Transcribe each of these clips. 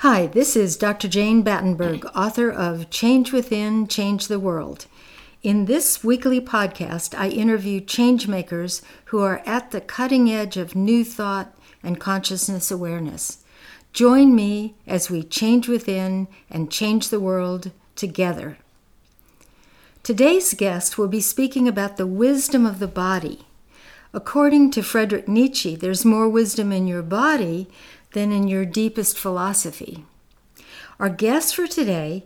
Hi, this is Dr. Jane Battenberg, author of Change Within, Change the World. In this weekly podcast, I interview changemakers who are at the cutting edge of new thought and consciousness awareness. Join me as we change within and change the world together. Today's guest will be speaking about the wisdom of the body. According to Friedrich Nietzsche, there's more wisdom in your body than in your deepest philosophy. Our guest for today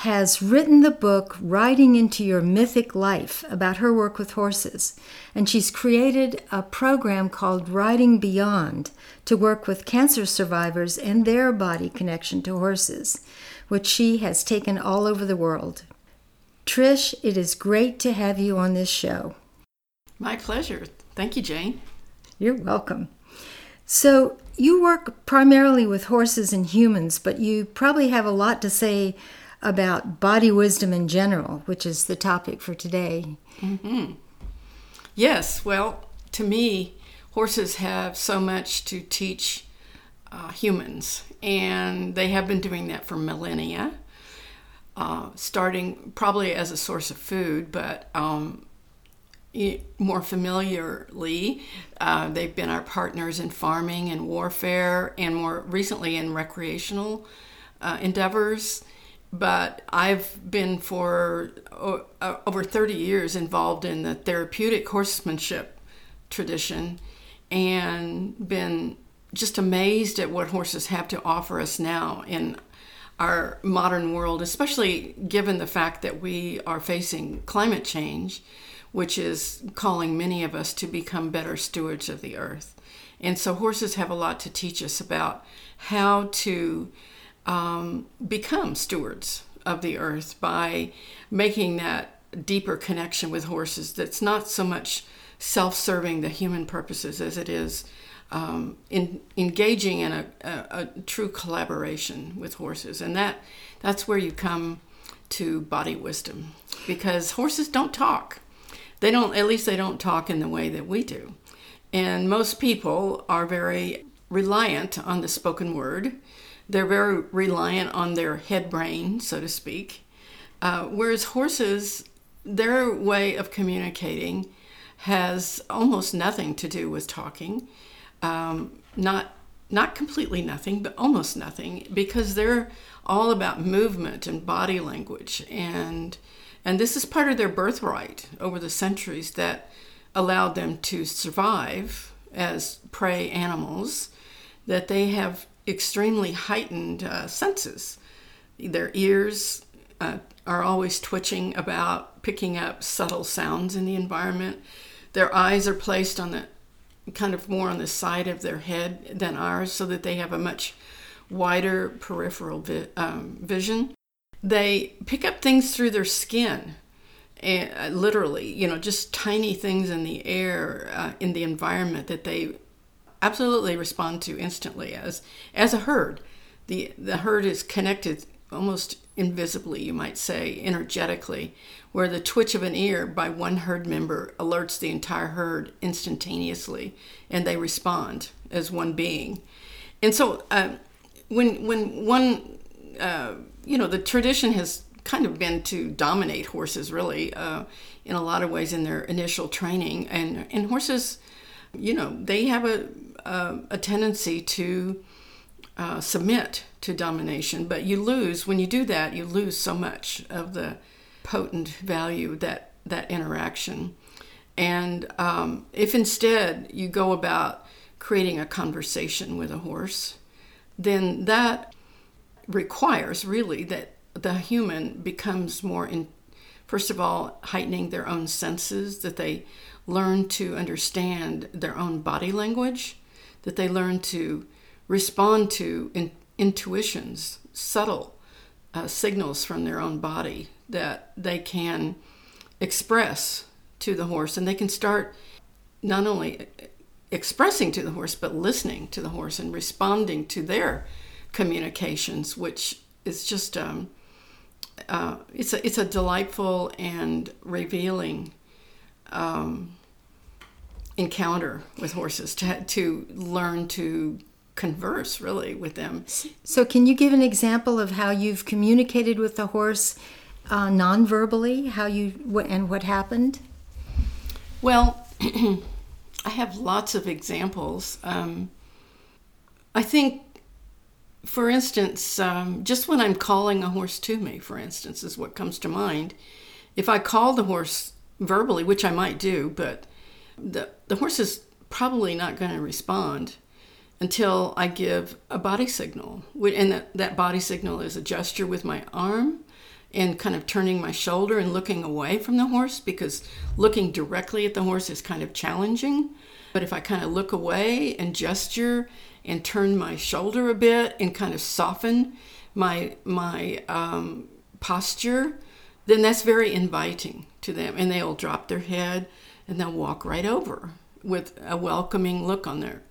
has written the book Riding into Your Mythic Life about her work with horses, and she's created a program called Riding Beyond to work with cancer survivors and their body connection to horses, which she has taken all over the world. Trish, it is great to have you on this show. My pleasure. Thank you, Jane. You're welcome. So, you work primarily with horses and humans, but you probably have a lot to say about body wisdom in general, which is the topic for today. Mm-hmm. Yes, well, to me, horses have so much to teach uh, humans, and they have been doing that for millennia uh, starting probably as a source of food, but um, more familiarly, uh, they've been our partners in farming and warfare, and more recently in recreational uh, endeavors. But I've been for uh, over 30 years involved in the therapeutic horsemanship tradition and been just amazed at what horses have to offer us now in our modern world, especially given the fact that we are facing climate change, which is calling many of us to become better stewards of the earth. And so, horses have a lot to teach us about how to um, become stewards of the earth by making that deeper connection with horses that's not so much self serving the human purposes as it is um, in, engaging in a, a, a, true collaboration with horses, and that that's where you come to body wisdom, because horses don't talk. They don't, at least they don't talk in the way that we do, and most people are very reliant on the spoken word. They're very reliant on their head brain, so to speak. Uh, whereas horses, their way of communicating has almost nothing to do with talking um, not not completely nothing, but almost nothing, because they're all about movement and body language, and and this is part of their birthright over the centuries that allowed them to survive as prey animals. That they have extremely heightened uh, senses. Their ears uh, are always twitching about picking up subtle sounds in the environment. Their eyes are placed on the kind of more on the side of their head than ours, so that they have a much wider peripheral vi- um, vision. They pick up things through their skin, and, uh, literally, you know, just tiny things in the air, uh, in the environment that they absolutely respond to instantly as as a herd. The the herd is connected almost invisibly, you might say, energetically, where the twitch of an ear by one herd member alerts the entire herd instantaneously, and they respond as one being. And so, uh, when when one, uh, you know, the tradition has kind of been to dominate horses, really, uh, in a lot of ways in their initial training, and and horses, you know, they have a a, a tendency to uh, submit to domination, but you lose when you do that. You lose so much of the potent value that that interaction. And um, if instead you go about creating a conversation with a horse, then that requires really that the human becomes more in first of all heightening their own senses that they learn to understand their own body language that they learn to respond to in, intuitions, subtle uh, signals from their own body that they can express to the horse. And they can start not only expressing to the horse, but listening to the horse and responding to their communications, which is just um, uh, it's a it's a delightful and revealing um, encounter with horses to to learn to converse really with them. So, can you give an example of how you've communicated with the horse uh, non-verbally? How you what, and what happened? Well, I have lots of examples. Um, I think, for instance, um, just when I'm calling a horse to me, for instance, is what comes to mind. If I call the horse verbally, which I might do, but the the horse is probably not going to respond until I give a body signal. And that, that body signal is a gesture with my arm and kind of turning my shoulder and looking away from the horse because looking directly at the horse is kind of challenging. But if I kind of look away and gesture and turn my shoulder a bit and kind of soften my my um, posture, then that's very inviting to them, and they'll drop their head and they'll walk right over with a welcoming look on their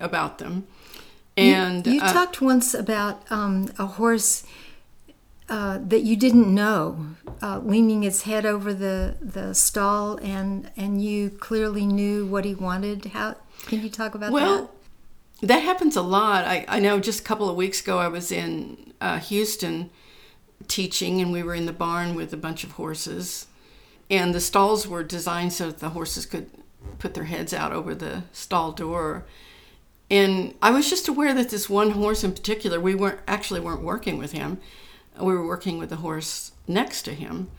about them. And you, you uh, talked once about um, a horse uh, that you didn't know, uh, leaning his head over the, the stall, and and you clearly knew what he wanted. How can you talk about well, that? Well, that happens a lot. I, I know. Just a couple of weeks ago, I was in uh, Houston teaching, and we were in the barn with a bunch of horses, and the stalls were designed so that the horses could put their heads out over the stall door and I was just aware that this one horse in particular, we weren't actually weren't working with him. We were working with the horse next to him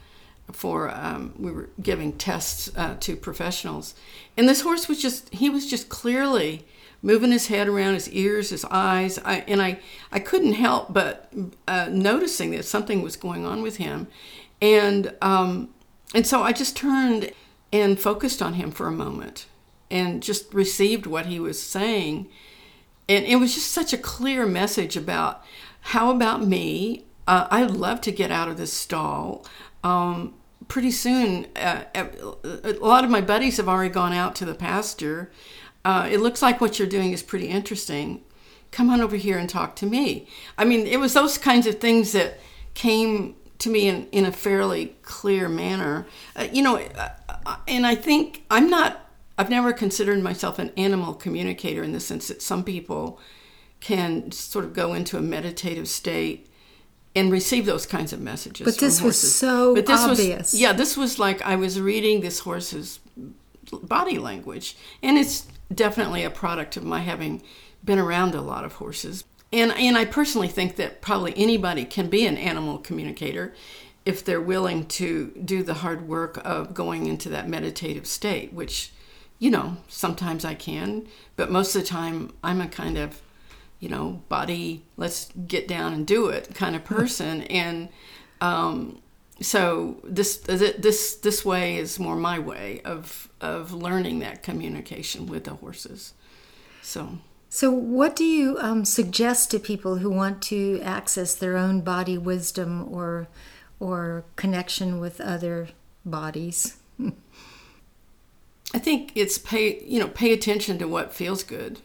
for um, we were giving tests uh, to professionals, and this horse was just he was just clearly moving his head around, his ears, his eyes, I, and I I couldn't help but uh, noticing that something was going on with him, and um, and so I just turned and focused on him for a moment and just received what he was saying. And it was just such a clear message about how about me? Uh, I'd love to get out of this stall. Um, pretty soon, uh, a lot of my buddies have already gone out to the pasture. Uh, it looks like what you're doing is pretty interesting. Come on over here and talk to me. I mean, it was those kinds of things that came to me in, in a fairly clear manner. Uh, you know, uh, uh, and I think I'm not I've never considered myself an animal communicator in the sense that some people can sort of go into a meditative state and receive those kinds of messages. But this was so but this obvious. Was, yeah, this was like I was reading this horse's body language, and it's definitely a product of my having been around a lot of horses. And and I personally think that probably anybody can be an animal communicator if they're willing to do the hard work of going into that meditative state, which you know, sometimes I can, but most of the time I'm a kind of, you know, body, let's get down and do it kind of person. and um, so this this this way is more my way of of learning that communication with the horses. So. So, what do you um, suggest to people who want to access their own body wisdom or or connection with other bodies? I think it's pay you know pay attention to what feels good.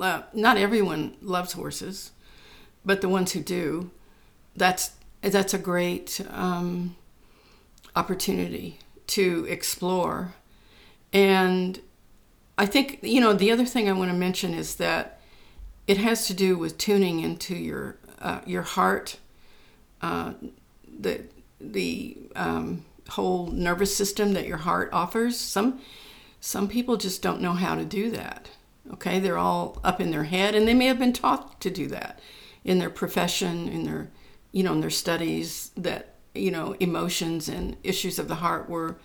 Uh, not everyone loves horses, but the ones who do, that's that's a great um, opportunity to explore. And I think you know the other thing I want to mention is that it has to do with tuning into your uh, your heart, uh, the the um, whole nervous system that your heart offers. Some some people just don't know how to do that. Okay, they're all up in their head, and they may have been taught to do that in their profession, in their, you know, in their studies. That you know, emotions and issues of the heart were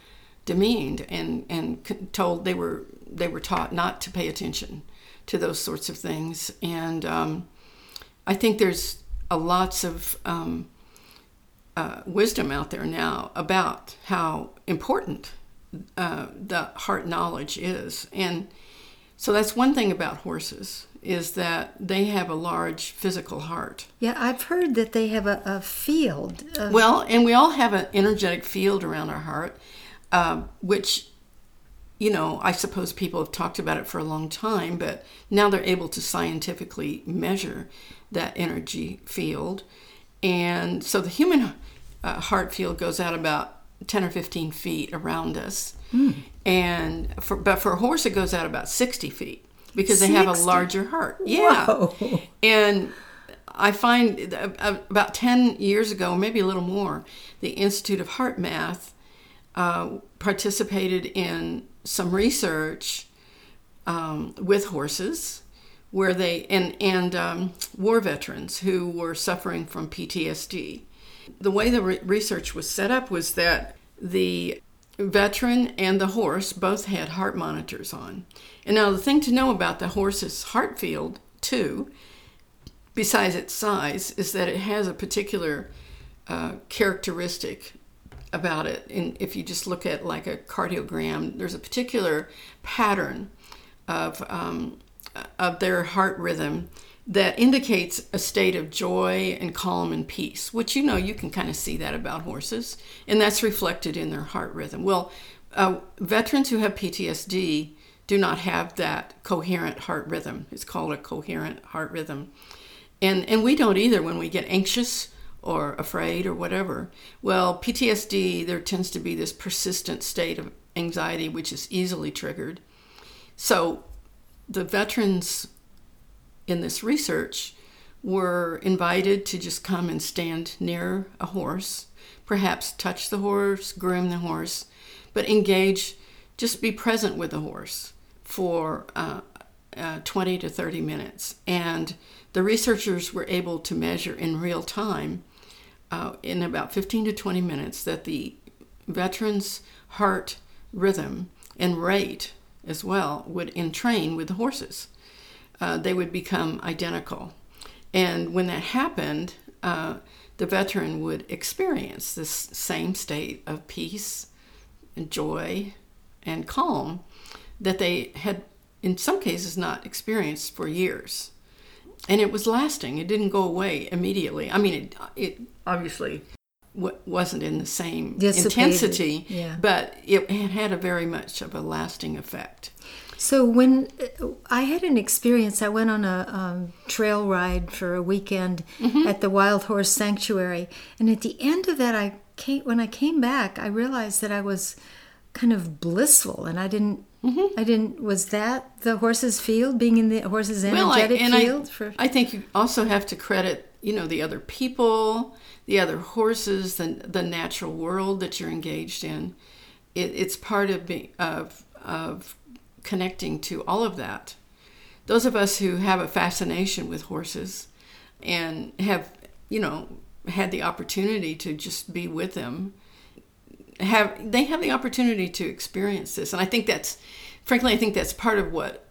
demeaned and and told they were they were taught not to pay attention to those sorts of things. And um, I think there's a lots of um, uh, wisdom out there now about how important uh, the heart knowledge is. And so that's one thing about horses is that they have a large physical heart. Yeah, I've heard that they have a, a field. Of... Well, and we all have an energetic field around our heart, uh, which, you know, I suppose people have talked about it for a long time, but now they're able to scientifically measure that energy field. And so the human uh, heart field goes out about 10 or 15 feet around us. Mm. And for, but for a horse, it goes out about 60 feet. Because they have a larger heart. Yeah. Whoa. And I find uh, uh, about 10 years ago, maybe a little more, the Institute of HeartMath uh, participated in some research um, with horses where they and and um, war veterans who were suffering from PTSD. The way the re- research was set up was that the veteran and the horse both had heart monitors on. And now the thing to know about the horse's heart field too, besides its size, is that it has a particular uh, characteristic about it. And if you just look at like a cardiogram, there's a particular pattern of um, of their heart rhythm that indicates a state of joy and calm and peace, which you know you can kind of see that about horses, and that's reflected in their heart rhythm. Well, uh, veterans who have PTSD do not have that coherent heart rhythm. It's called a coherent heart rhythm. And, and we don't either when we get anxious or afraid or whatever. Well, PTSD, there tends to be this persistent state of anxiety which is easily triggered. So the veterans in this research were invited to just come and stand near a horse, perhaps touch the horse, groom the horse, but engage, just be present with the horse for uh, uh, 20 to 30 minutes. And the researchers were able to measure in real time, uh, in about 15 to 20 minutes, that the veteran's heart rhythm and rate as well would entrain with the horses. Uh, they would become identical. And when that happened, uh, the veteran would experience this same state of peace and joy and calm that they had, in some cases, not experienced for years. And it was lasting. It didn't go away immediately. I mean, it, it obviously w- wasn't in the same intensity, yeah. but it had had a very much of a lasting effect. So when uh, I had an experience, I went on a um, trail ride for a weekend at the Wild Horse Sanctuary, and at the end of that, I came when I came back, I realized that I was kind of blissful, and I didn't. Mm-hmm. I didn't. Was that the horse's field, being in the horse's energetic and field? I, for I think you also have to credit, you know, the other people, the other horses, the, the natural world that you're engaged in. It, it's part of being of of connecting to all of that. Those of us who have a fascination with horses and have, you know, had the opportunity to just be with them have they have the opportunity to experience this. And i think that's frankly i think that's part of what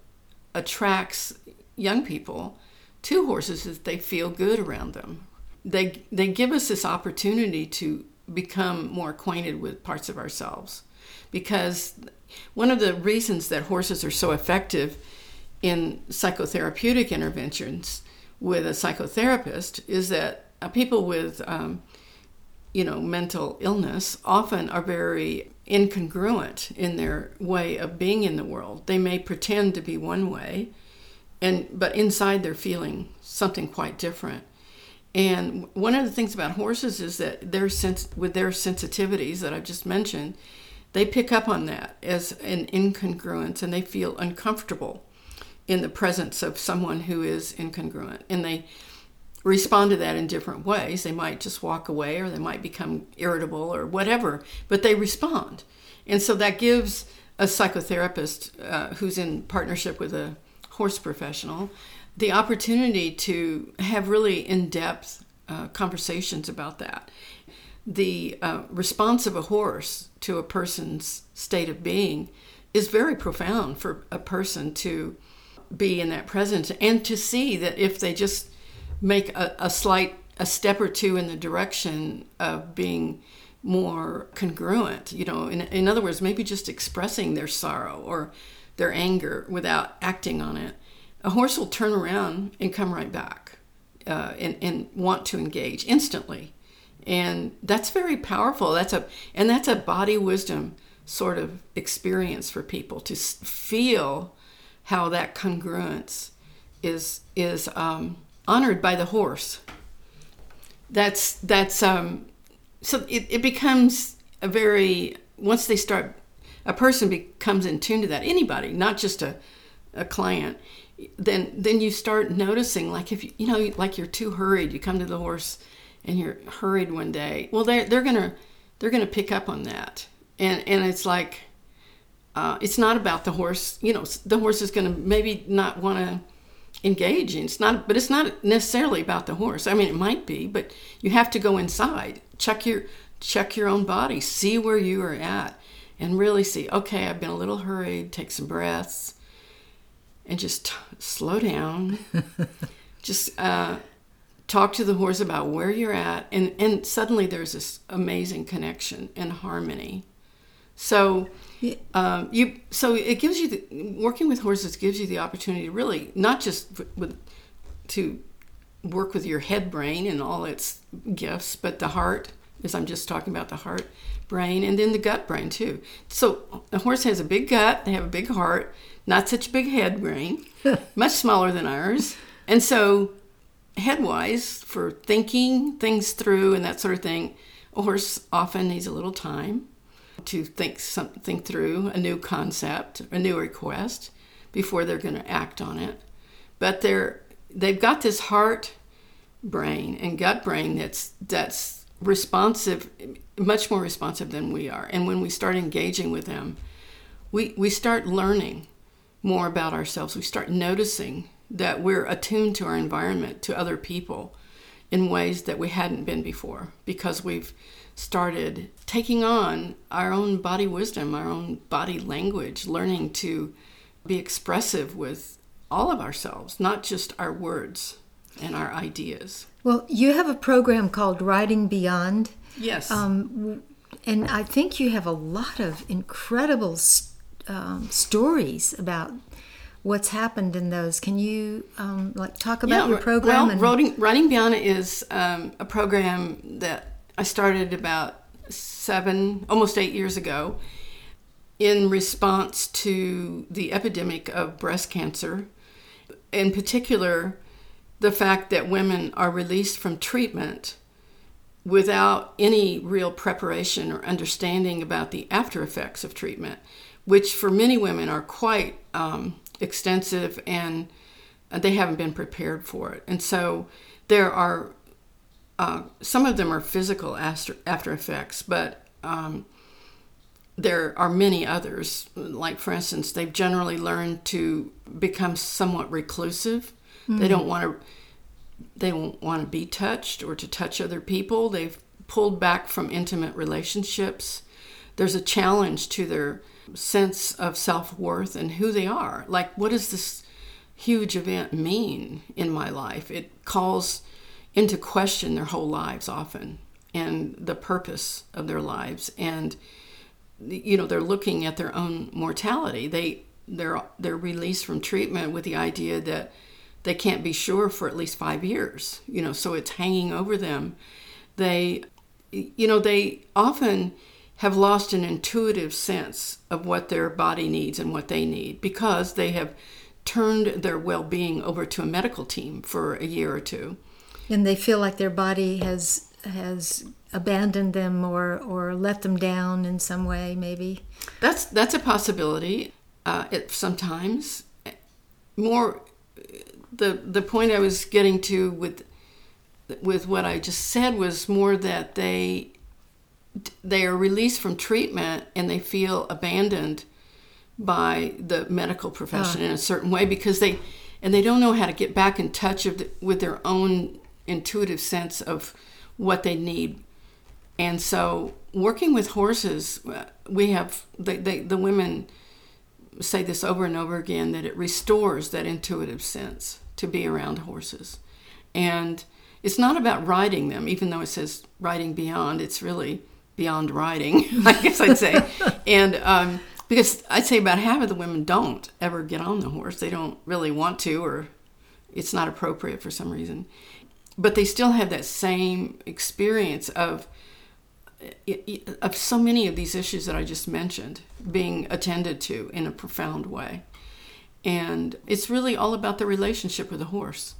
attracts young people to horses is they feel good around them. They they give us this opportunity to become more acquainted with parts of ourselves because one of the reasons that horses are so effective in psychotherapeutic interventions with a psychotherapist is that uh, people with um, you know, mental illness often are very incongruent in their way of being in the world. They may pretend to be one way, and but inside they're feeling something quite different. And one of the things about horses is that their sense with their sensitivities that I've just mentioned, they pick up on that as an incongruence and they feel uncomfortable in the presence of someone who is incongruent. And they respond to that in different ways. They might just walk away or they might become irritable or whatever, but they respond. And so that gives a psychotherapist uh, who's in partnership with a horse professional the opportunity to have really in depth uh, conversations about that. The uh, response of a horse to a person's state of being is very profound for a person to be in that presence and to see that if they just make a, a slight a step or two in the direction of being more congruent you know in, in other words maybe just expressing their sorrow or their anger without acting on it. A horse will turn around and come right back uh, and, and want to engage instantly. And that's very powerful. That's a and that's a body wisdom sort of experience for people to feel how that congruence is is um, honored by the horse. That's that's um, so it, it becomes a very once they start a person becomes in tune to that anybody not just a a client, then then you start noticing like if you, you know like you're too hurried, you come to the horse and you're hurried one day. Well, they they're gonna they're gonna pick up on that, and and it's like uh, it's not about the horse. You know, the horse is gonna maybe not want to engage in. It's not, but it's not necessarily about the horse. I mean, it might be, but you have to go inside, check your check your own body, see where you are at, and really see. Okay, I've been a little hurried. Take some breaths, and just t- slow down. just uh, talk to the horse about where you're at, and and suddenly there's this amazing connection and harmony. So. Um, you so it gives you the, working with horses gives you the opportunity to really not just with to work with your head brain and all its gifts, but the heart, as I'm just talking about the heart brain, and then the gut brain too. So a horse has a big gut, they have a big heart, not such a big head brain, much smaller than ours, and so head wise, for thinking things through and that sort of thing, a horse often needs a little time to think something through, a new concept, a new request before they're going to act on it. But they're they've got this heart brain and gut brain that's that's responsive much more responsive than we are. And when we start engaging with them, we we start learning more about ourselves. We start noticing that we're attuned to our environment, to other people in ways that we hadn't been before because we've started taking on our own body wisdom, our own body language, learning to be expressive with all of ourselves, not just our words and our ideas. Well, you have a program called Riding Beyond. Yes. Um, and I think you have a lot of incredible um, stories about what's happened in those. Can you um, like talk about yeah, your program? Well, and... Riding Beyond is um, a program that I started about seven, almost eight years ago, in response to the epidemic of breast cancer. In particular, the fact that women are released from treatment without any real preparation or understanding about the after effects of treatment, which for many women are quite um, extensive and they haven't been prepared for it. And so there are uh, some of them are physical after, after effects, but um, there are many others. Like, for instance, they've generally learned to become somewhat reclusive. Mm-hmm. They don't want to. They don't want to be touched or to touch other people. They've pulled back from intimate relationships. There's a challenge to their sense of self worth and who they are. Like, what does this huge event mean in my life? It calls into question their whole lives often and the purpose of their lives and you know they're looking at their own mortality. They they're they're released from treatment with the idea that they can't be sure for at least 5 years you know so it's hanging over them. They you know they often have lost an intuitive sense of what their body needs and what they need because they have turned their well-being over to a medical team for a year or two and they feel like their body has has abandoned them or or let them down in some way maybe that's that's a possibility uh, it sometimes more the the point i was getting to with with what i just said was more that they they are released from treatment and they feel abandoned by the medical profession oh. in a certain way because they and they don't know how to get back in touch the, with their own intuitive sense of what they need. And so, working with horses, we have the, the, the women say this over and over again that it restores that intuitive sense to be around horses. And it's not about riding them, even though it says riding beyond, it's really beyond riding, I guess I'd say. and um, because I'd say about half of the women don't ever get on the horse, they don't really want to, or it's not appropriate for some reason but they still have that same experience of of so many of these issues that I just mentioned being attended to in a profound way. And it's really all about the relationship with the horse,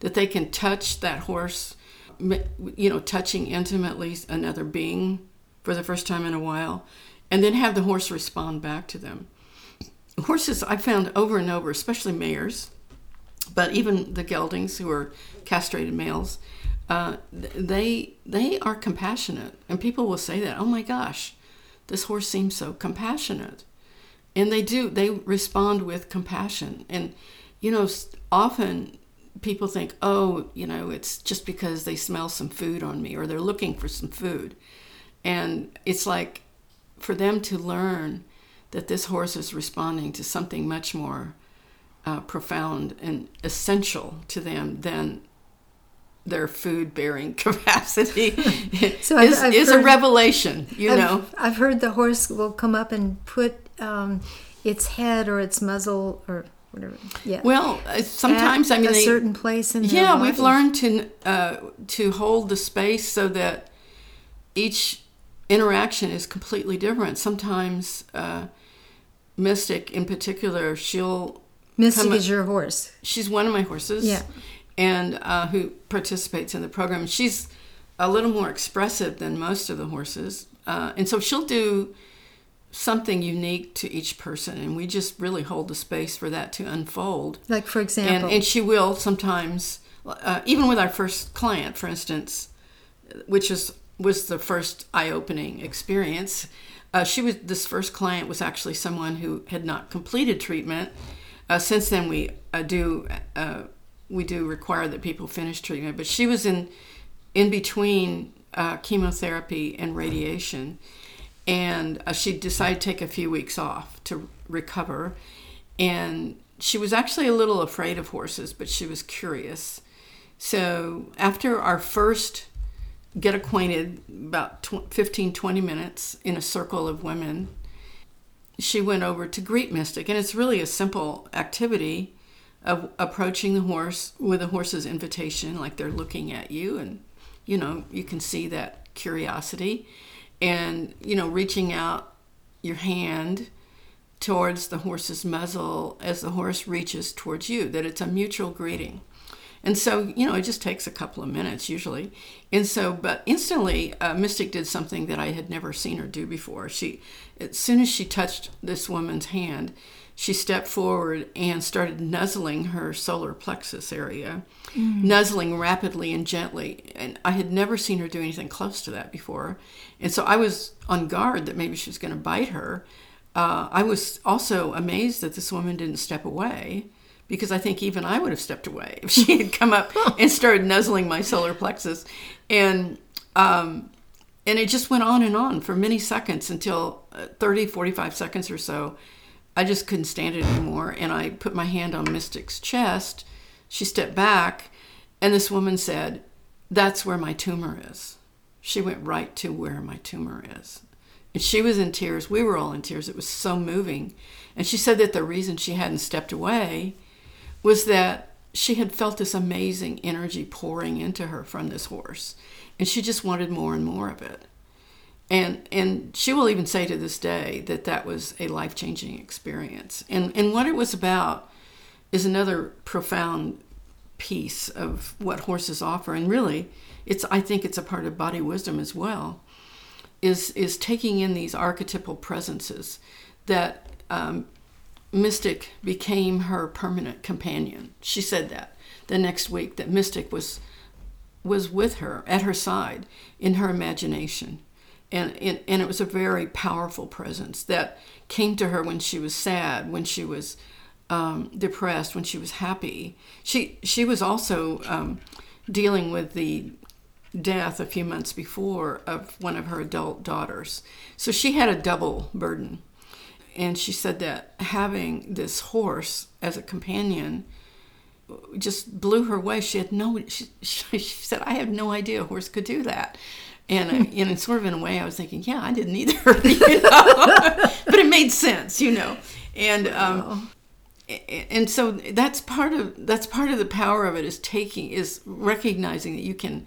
that they can touch that horse, you know, touching intimately another being for the first time in a while, and then have the horse respond back to them. horses I found over and over, especially mares, but even the geldings who are castrated males, uh, they they are compassionate, and people will say that. Oh my gosh, this horse seems so compassionate, and they do. They respond with compassion, and you know, often people think, oh, you know, it's just because they smell some food on me or they're looking for some food, and it's like for them to learn that this horse is responding to something much more uh, profound and essential to them than their food bearing capacity so is, I've, I've is heard, a revelation, you I've, know. I've heard the horse will come up and put um, its head or its muzzle or whatever. Yeah. Well, uh, sometimes At I mean, a they, certain place in yeah, we've learned to uh, to hold the space so that each interaction is completely different. Sometimes uh, Mystic, in particular, she'll Mystic is your horse. She's one of my horses. Yeah. And uh, who participates in the program. She's a little more expressive than most of the horses. Uh, and so she'll do something unique to each person. And we just really hold the space for that to unfold. Like, for example. And, and she will sometimes, uh, even with our first client, for instance, which is was the first eye-opening experience. Uh, she was this first client was actually someone who had not completed treatment uh, since then, we uh, do uh, we do require that people finish treatment, but she was in in between uh, chemotherapy and radiation, and uh, she decided to take a few weeks off to recover, and she was actually a little afraid of horses, but she was curious. So after our first get acquainted about tw- 15 20 minutes in a circle of women she went over to greet Mystic. And it's really a simple activity of approaching the horse with a horse's invitation, like they're looking at you, and you know, you can see that curiosity, and you know, reaching out your hand towards the horse's muzzle as the horse reaches towards you, that it's a mutual greeting. And so, you know, it just takes a couple of minutes usually. And so, but instantly, uh, Mystic did something that I had never seen her do before. She, as soon as she touched this woman's hand, she stepped forward and started nuzzling her solar plexus area, mm. nuzzling rapidly and gently. And I had never seen her do anything close to that before. And so I was on guard that maybe she was going to bite her. Uh, I was also amazed that this woman didn't step away because I think even I would have stepped away if she had come up and started nuzzling my solar plexus. And um, and it just went on and on for many seconds until uh, 30, 45 seconds or so. I just couldn't stand it anymore. And I put my hand on Mystic's chest. She stepped back, and this woman said, That's where my tumor is. She went right to where my tumor is. And she was in tears. We were all in tears. It was so moving. And she said that the reason she hadn't stepped away was that she had felt this amazing energy pouring into her from this horse and she just wanted more and more of it. And and she will even say to this day that that was a life-changing experience. And and what it was about is another profound piece of what horses offer. And really it's i think it's a part of body wisdom as well is is taking in these archetypal presences that um, Mystic became her permanent companion. She said that the next week that Mystic was was with her at her side in her imagination. And, and, and it was a very powerful presence that came to her when she was sad, when she was um, depressed, when she was happy. She she was also um, dealing with the death a few months before of one of her adult daughters, so she had a double burden and she said that having this horse as a companion just blew her away. She had no. She, she said, "I have no idea a horse could do that." And uh, in sort of in a way, I was thinking, "Yeah, I didn't either," you know? but it made sense, you know. And um, and so that's part of that's part of the power of it is taking is recognizing that you can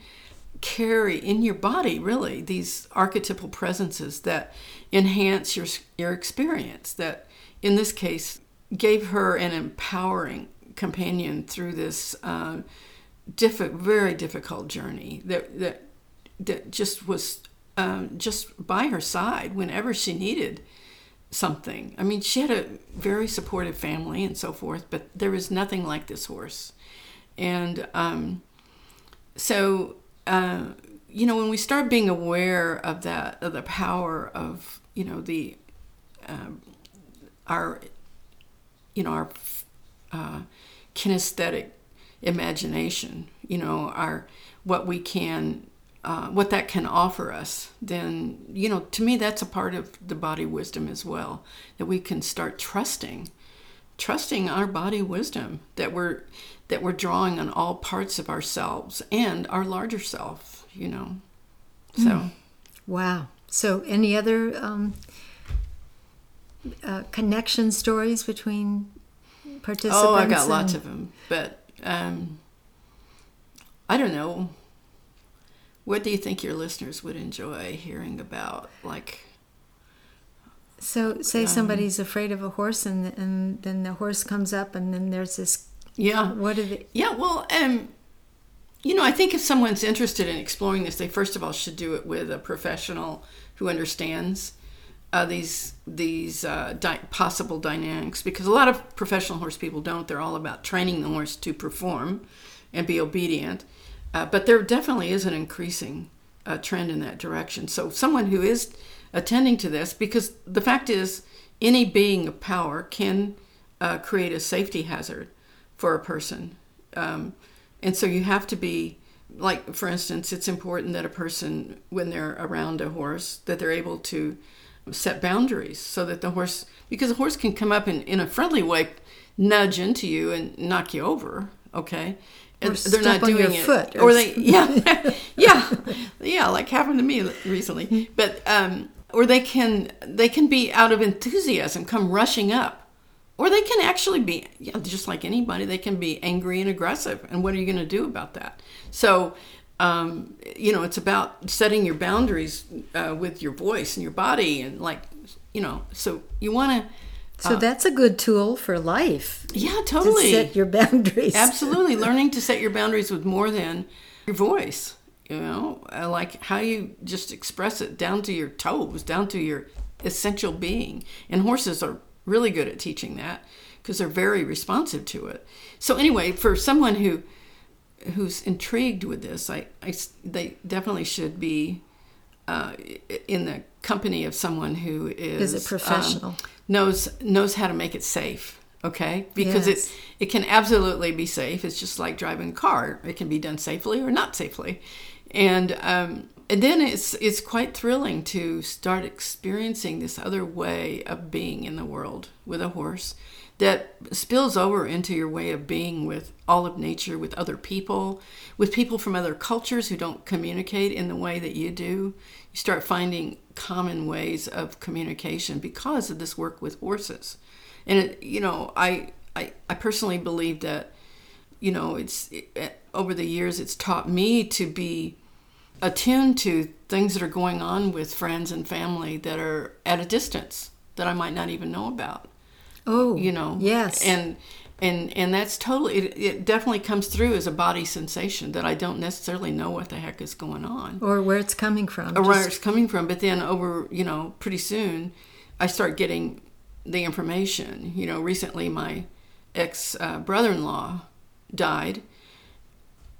carry in your body really these archetypal presences that enhance your your experience that in this case gave her an empowering companion through this uh, very difficult journey that that that just was um, just by her side whenever she needed something. I mean, she had a very supportive family and so forth, but there was nothing like this horse. And um, so, uh, you know, when we start being aware of that, of the power of, you know, the, um, our, you know, our uh, kinesthetic imagination, you know, our, what we can uh, what that can offer us, then, you know, to me, that's a part of the body wisdom as well. That we can start trusting, trusting our body wisdom, that we're, that we're drawing on all parts of ourselves and our larger self, you know. So. Mm. Wow. So, any other um, uh, connection stories between participants? Oh, I got and... lots of them, but um, I don't know. What do you think your listeners would enjoy hearing about? Like, so say um, somebody's afraid of a horse, and and then the horse comes up, and then there's this. Yeah. What are they? Yeah. Well, um, you know, I think if someone's interested in exploring this, they first of all should do it with a professional who understands uh, these these uh, di- possible dynamics, because a lot of professional horse people don't. They're all about training the horse to perform and be obedient. Uh, but there definitely is an increasing uh, trend in that direction. So, someone who is attending to this, because the fact is, any being of power can uh, create a safety hazard for a person. Um, and so, you have to be, like, for instance, it's important that a person, when they're around a horse, that they're able to set boundaries so that the horse, because a horse can come up in, in a friendly way, nudge into you and knock you over, okay? or they're not doing it foot or, or they yeah yeah yeah like happened to me recently but um or they can they can be out of enthusiasm come rushing up or they can actually be yeah, just like anybody they can be angry and aggressive and what are you going to do about that so um, you know it's about setting your boundaries uh, with your voice and your body and like you know so you want to so uh, that's a good tool for life. Yeah, totally. To set your boundaries. Absolutely. Learning to set your boundaries with more than your voice. You know, uh, like how you just express it down to your toes, down to your essential being. And horses are really good at teaching that because they're very responsive to it. So anyway, for someone who who's intrigued with this, I, I they definitely should be uh, in the company of someone who is, is a professional. Um, knows knows how to make it safe okay? Because yes. it it can absolutely be safe. It's just like driving a car. It can be done safely or not safely. And um, and then it's it's quite thrilling to start experiencing this other way of being in the world with a horse that spills over into your way of being with all of nature with other people with people from other cultures who don't communicate in the way that you do. You start finding common ways of communication because of this work with horses. And it, you know, I, I I personally believe that you know it's it, over the years it's taught me to be attuned to things that are going on with friends and family that are at a distance that I might not even know about. Oh, you know, yes, and and and that's totally it, it, definitely comes through as a body sensation that i don't necessarily know what the heck is going on. Or where it's coming from. Or just... where it's coming from. But then over you know pretty soon i start getting the information. You know recently my ex uh, brother-in-law died.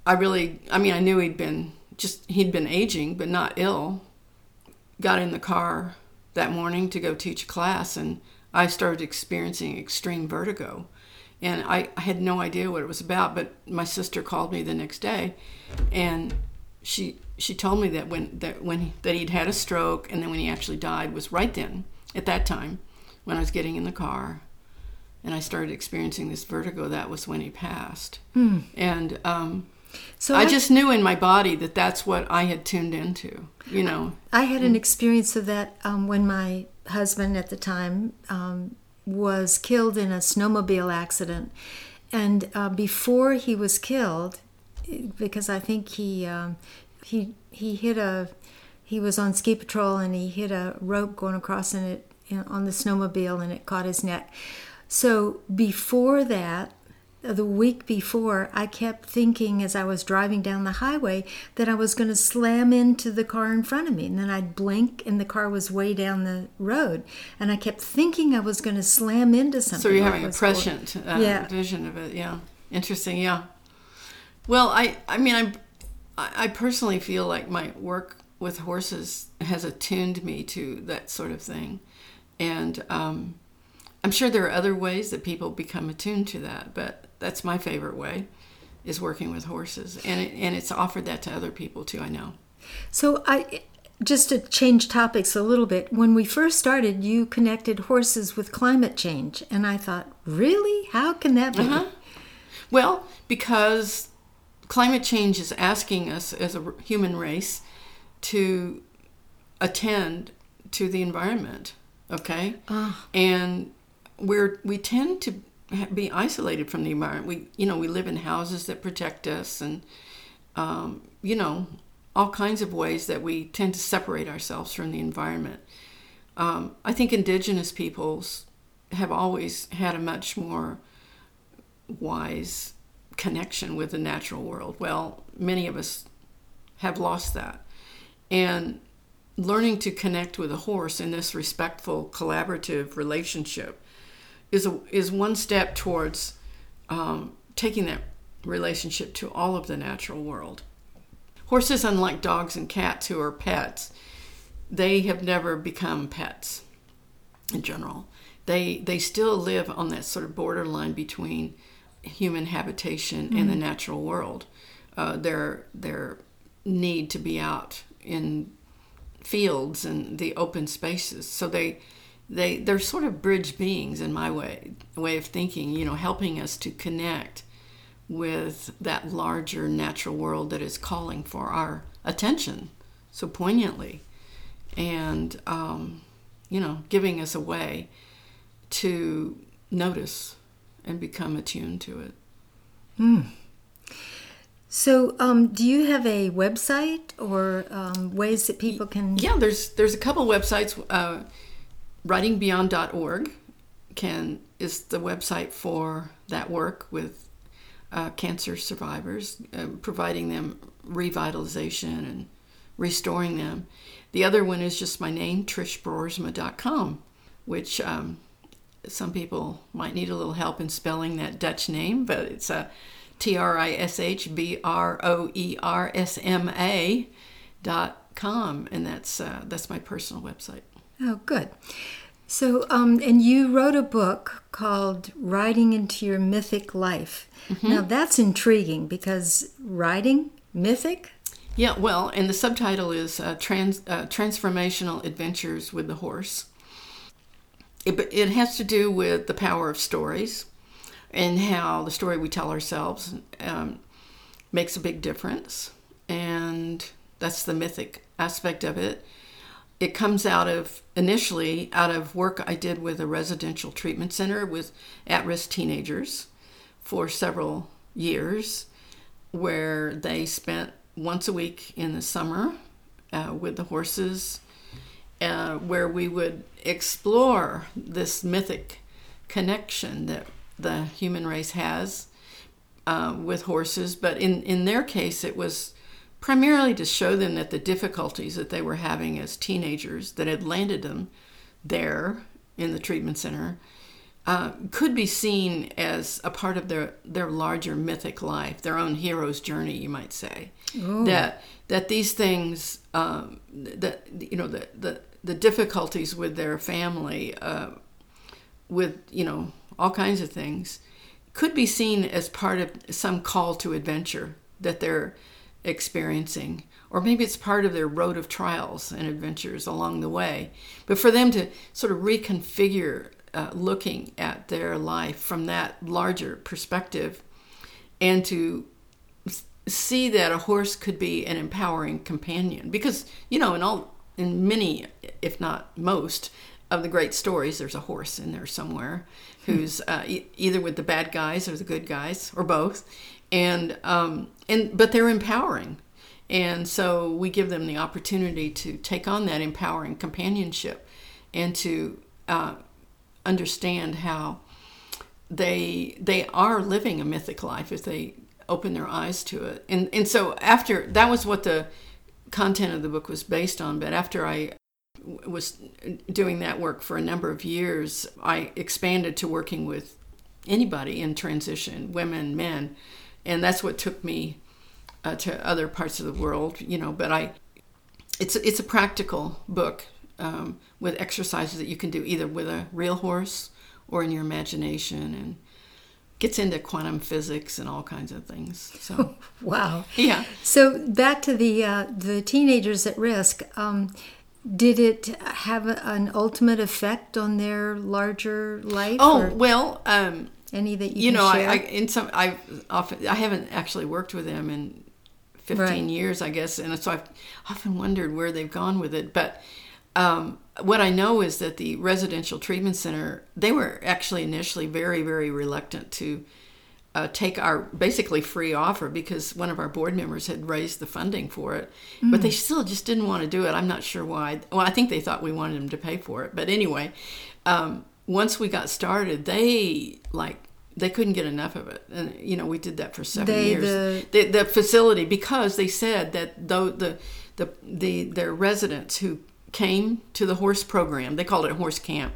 I really i mean i knew he'd been just he'd been aging but not ill. Got in the car that morning to go teach a class and i started experiencing extreme vertigo. And I, I had no idea what it was about. But my sister called me the next day, and she she told me that when that when he, that he'd had a stroke, and then when he actually died was right then at that time when I was getting in the car, and I started experiencing this vertigo. That was when he passed, hmm. and um, so I, I, just knew in my body that that's what I had tuned into. You know, I had an experience of that um, when my husband at the time um, was killed in a snowmobile accident. And uh, before he was killed, because I think he um, he he hit a he was on ski patrol and he hit a rope going across and it on the snowmobile and it caught his neck. So before that, the week before, I kept thinking as I was driving down the highway that I was going to slam into the car in front of me. And then I'd blink and the car was way down the road. And I kept thinking I was going to slam into something. So you're having a prescient uh, Yeah. vision of it. Yeah. Interesting. Yeah. Well, I, I mean, I, I personally feel like my work with horses has attuned me to that sort of thing. And um, I'm sure there are other ways that people become attuned to that, but that's my favorite way is working with horses. And, it, and it's offered that to other people too, I know. So I just to change topics a little bit. When we first started, you connected horses with climate change, and I thought, really? How can that be? Uh-huh. Well, because climate change is asking us as a human race to attend to the environment, okay? And we're we tend to be isolated from the environment. We you know we live in houses that protect us, and um, you know all kinds of ways that we tend to separate ourselves from the environment. Um, I think indigenous peoples have always had a much more wise connection with the natural world. Well, many of us have lost that. And learning to connect with a horse in this respectful, collaborative relationship is, a, is one step towards um, taking that relationship to all of the natural world. Horses, unlike dogs and cats who are pets, they have never become pets in general. They they still live on that sort of borderline between human habitation and the natural world. Uh, their their need to be out in fields and the open spaces. So they they they're sort of bridge beings in my way way of thinking. You know, helping us to connect with that larger natural world that is calling for our attention so poignantly, and um, you know, giving us a way to notice and become attuned to it. So, um, do you have a website or um, ways that people can? Yeah, there's there's a couple websites. Uh, ridingbeyond.org can is the website for that work with uh, cancer survivors, uh, providing them revitalization and restoring them. The other one is just my name, trishbroersma.com, which um, some people might need a little help in spelling that Dutch name, but it's a T R I S H B R O E R S M A dot com, and that's uh, that's my personal website. Oh, good. So, um, and you wrote a book called "Riding into Your Mythic Life." Now, that's intriguing because riding mythic. Yeah, well, and the subtitle is uh, trans, uh, Transformational Adventures with the Horse. It, it has to do with the power of stories and how the story we tell ourselves um, makes a big difference. And that's the mythic aspect of it. It comes out of initially out of work I did with a residential treatment center with at risk teenagers for several years, where they spent once a week in the summer uh, with the horses, uh, where we would explore this mythic connection that the human race has uh, with horses. But in, in their case, it was primarily to show them that the difficulties that they were having as teenagers that had landed them there in the treatment center uh, could be seen as a part of their, their larger mythic life, their own hero's journey, you might say. That that these things, um, that you know, the, the the difficulties with their family, uh, with you know all kinds of things, could be seen as part of some call to adventure that they're experiencing, or maybe it's part of their road of trials and adventures along the way. But for them to sort of reconfigure uh, looking at their life from that larger perspective and to see that a horse could be an empowering companion. Because you know in all in many if not most of the great stories there's a horse in there somewhere who's uh, e- either with the bad guys or the good guys or both and um, and but they're empowering and so we give them the opportunity to take on that empowering companionship and to uh, understand how they they are living a mythic life if they open their eyes to it. And and so after that was what the content of the book was based on. But after I was doing that work for a number of years, I expanded to working with anybody in transition, women, men, and that's what took me uh, to other parts of the world. You know, but I, it's it's a practical book um, with exercises that you can do either with a real horse or in your imagination, and gets into quantum physics and all kinds of things. So wow, yeah. So back to the uh, the teenagers at risk. Um, did it have an ultimate effect on their larger life? Oh well, um, any that you, you know? I, I in some I often I haven't actually worked with them in fifteen Right. years, I guess, and so I've often wondered where they've gone with it. But um, what I know is that the residential treatment center they were actually initially very very reluctant to. Uh, take our basically free offer because one of our board members had raised the funding for it, but they still just didn't want to do it. I'm not sure why. Well, I think they thought we wanted them to pay for it, but anyway, um, once we got started, they like they couldn't get enough of it, and you know we did that for seven They, years. the- The, the facility because they said that though the the the their residents who came to the horse program, they called it horse camp,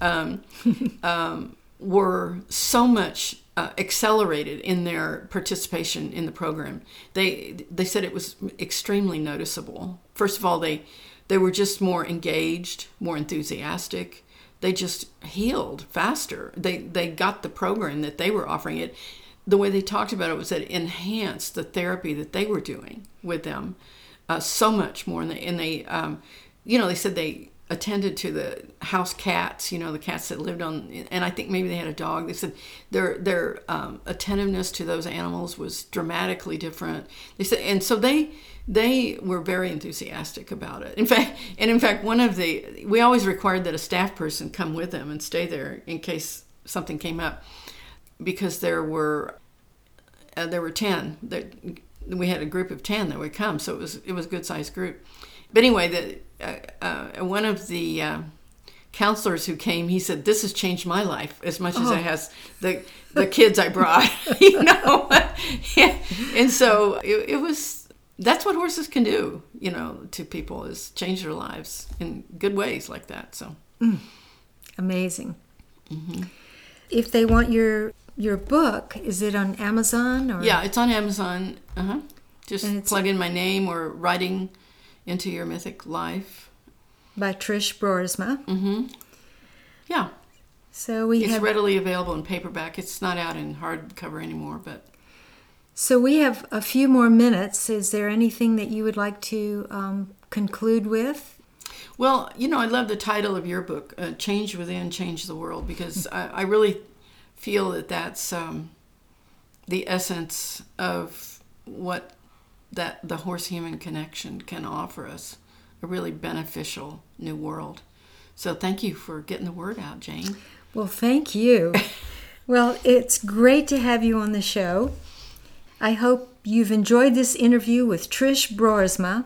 um, um, were so much uh, accelerated in their participation in the program. They they said it was extremely noticeable. First of all, they they were just more engaged, more enthusiastic. They just healed faster. They they got the program that they were offering it. The way they talked about it was that it enhanced the therapy that they were doing with them uh, so much more. And they, and they um, you know, they said they attended to the house cats, you know, the cats that lived on, and I think maybe they had a dog. They said their their um, attentiveness to those animals was dramatically different. They said, and so they they were very enthusiastic about it. In fact, and in fact, one of the we always required that a staff person come with them and stay there in case something came up, because there were uh, there were ten that we had a group of ten that would come, so it was it was a good sized group. But anyway, the uh, uh, one of the uh, counselors who came, he said, "This has changed my life as much as it has the the kids I brought." you know, Yeah. and so it, it was. That's what horses can do, you know, to people is change their lives in good ways like that. So Amazing. Mm-hmm. If they want your your book, is it on Amazon or yeah, it's on Amazon. Uh huh. Just plug in my name or riding into your mythic life. by Trish Broersma? Mm-hmm. Yeah, So we it's have readily available in paperback. It's not out in hardcover anymore, but so we have a few more minutes. Is there anything that you would like to um, conclude with? Well, you know, I love the title of your book, uh, "Change Within, Change the World," because I, I really feel that that's um, the essence of what that the horse-human connection can offer us—a really beneficial new world. So, thank you for getting the word out, Jane. Well, thank you. well, it's great to have you on the show. I hope you've enjoyed this interview with Trish Broersma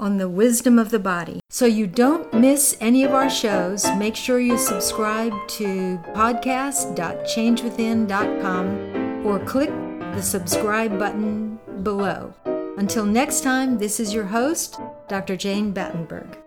on the wisdom of the body. So you don't miss any of our shows, make sure you subscribe to podcast.changewithin.com or click the subscribe button below. Until next time, this is your host, Dr. Jane Battenberg.